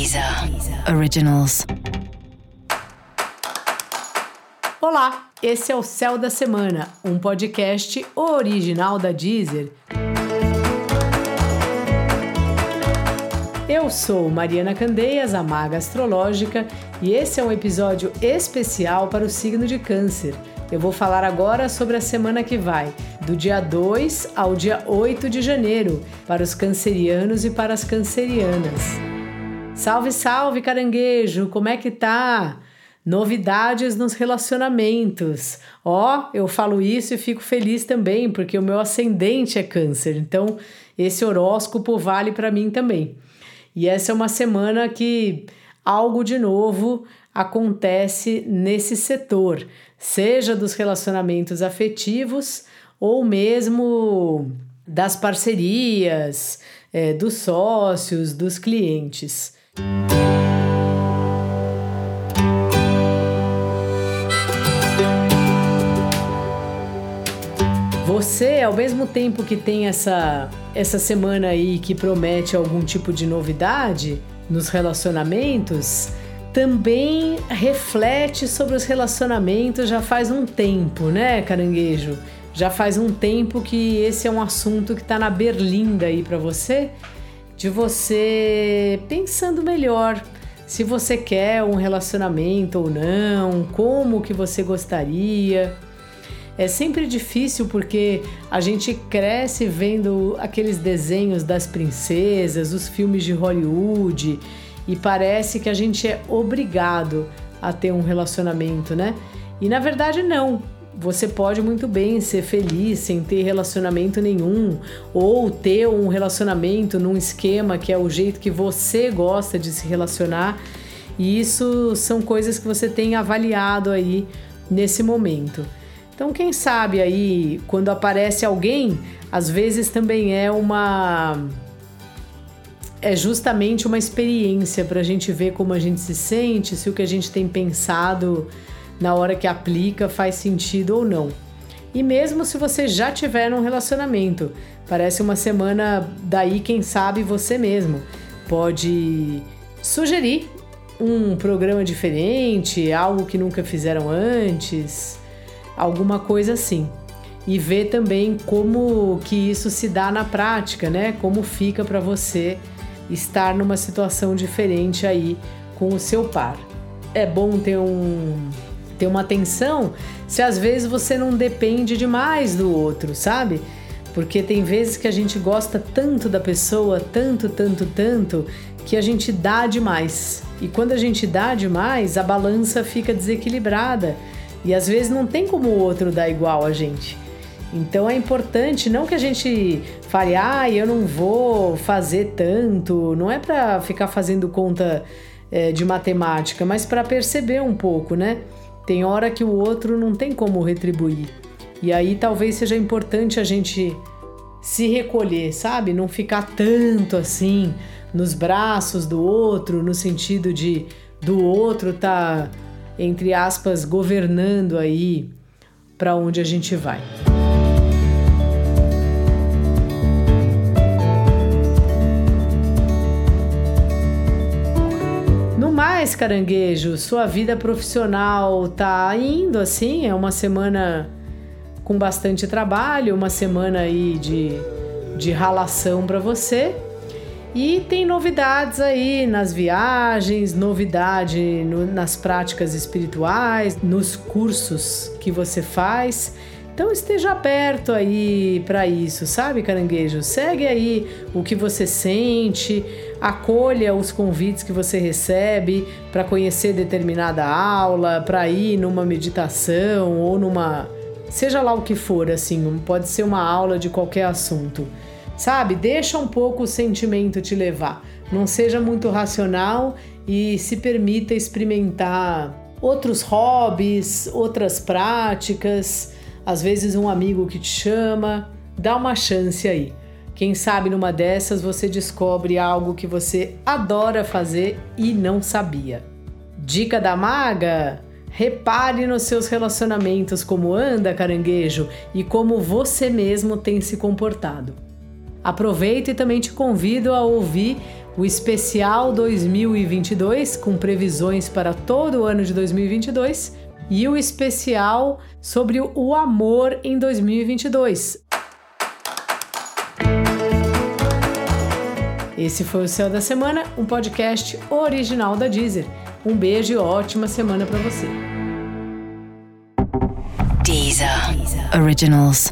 Deezer Originals. Olá, esse é o Céu da Semana, um podcast original da Deezer. Eu sou Mariana Candeias, a maga astrológica, e esse é um episódio especial para o signo de Câncer. Eu vou falar agora sobre a semana que vai, do dia 2 ao dia 8 de janeiro, para os cancerianos e para as cancerianas. Salve, salve, caranguejo! Como é que tá? Novidades nos relacionamentos. Ó, oh, eu falo isso e fico feliz também, porque o meu ascendente é câncer. Então, esse horóscopo vale para mim também. E essa é uma semana que algo de novo acontece nesse setor, seja dos relacionamentos afetivos ou mesmo das parcerias, é, dos sócios, dos clientes. Você, ao mesmo tempo que tem essa, essa semana aí que promete algum tipo de novidade nos relacionamentos, também reflete sobre os relacionamentos já faz um tempo, né, caranguejo? Já faz um tempo que esse é um assunto que está na berlinda aí para você, de você pensando melhor se você quer um relacionamento ou não, como que você gostaria. É sempre difícil porque a gente cresce vendo aqueles desenhos das princesas, os filmes de Hollywood e parece que a gente é obrigado a ter um relacionamento, né? E na verdade não. Você pode muito bem ser feliz sem ter relacionamento nenhum, ou ter um relacionamento num esquema que é o jeito que você gosta de se relacionar. E isso são coisas que você tem avaliado aí nesse momento. Então, quem sabe aí, quando aparece alguém, às vezes também é uma. É justamente uma experiência para a gente ver como a gente se sente, se o que a gente tem pensado na hora que aplica faz sentido ou não. E mesmo se você já tiver num relacionamento, parece uma semana daí, quem sabe você mesmo pode sugerir um programa diferente, algo que nunca fizeram antes, alguma coisa assim. E ver também como que isso se dá na prática, né? Como fica para você estar numa situação diferente aí com o seu par. É bom ter um ter uma atenção se às vezes você não depende demais do outro, sabe? Porque tem vezes que a gente gosta tanto da pessoa, tanto, tanto, tanto, que a gente dá demais. E quando a gente dá demais, a balança fica desequilibrada. E às vezes não tem como o outro dar igual a gente. Então é importante, não que a gente fale, ah, eu não vou fazer tanto, não é para ficar fazendo conta é, de matemática, mas para perceber um pouco, né? Tem hora que o outro não tem como retribuir. E aí talvez seja importante a gente se recolher, sabe? Não ficar tanto assim nos braços do outro, no sentido de do outro tá entre aspas governando aí para onde a gente vai. Mais, caranguejo? Sua vida profissional tá indo assim? É uma semana com bastante trabalho, uma semana aí de, de ralação para você. E tem novidades aí nas viagens, novidade no, nas práticas espirituais, nos cursos que você faz. Então esteja aberto aí para isso, sabe, caranguejo? Segue aí o que você sente, acolha os convites que você recebe para conhecer determinada aula, para ir numa meditação ou numa seja lá o que for, assim, pode ser uma aula de qualquer assunto. Sabe? Deixa um pouco o sentimento te levar. Não seja muito racional e se permita experimentar outros hobbies, outras práticas às vezes um amigo que te chama, dá uma chance aí. Quem sabe numa dessas você descobre algo que você adora fazer e não sabia. Dica da maga? Repare nos seus relacionamentos como anda, caranguejo, e como você mesmo tem se comportado. Aproveito e também te convido a ouvir o especial 2022 com previsões para todo o ano de 2022 e o especial sobre o amor em 2022. Esse foi o Céu da Semana, um podcast original da Deezer. Um beijo e ótima semana para você. Deezer. Originals.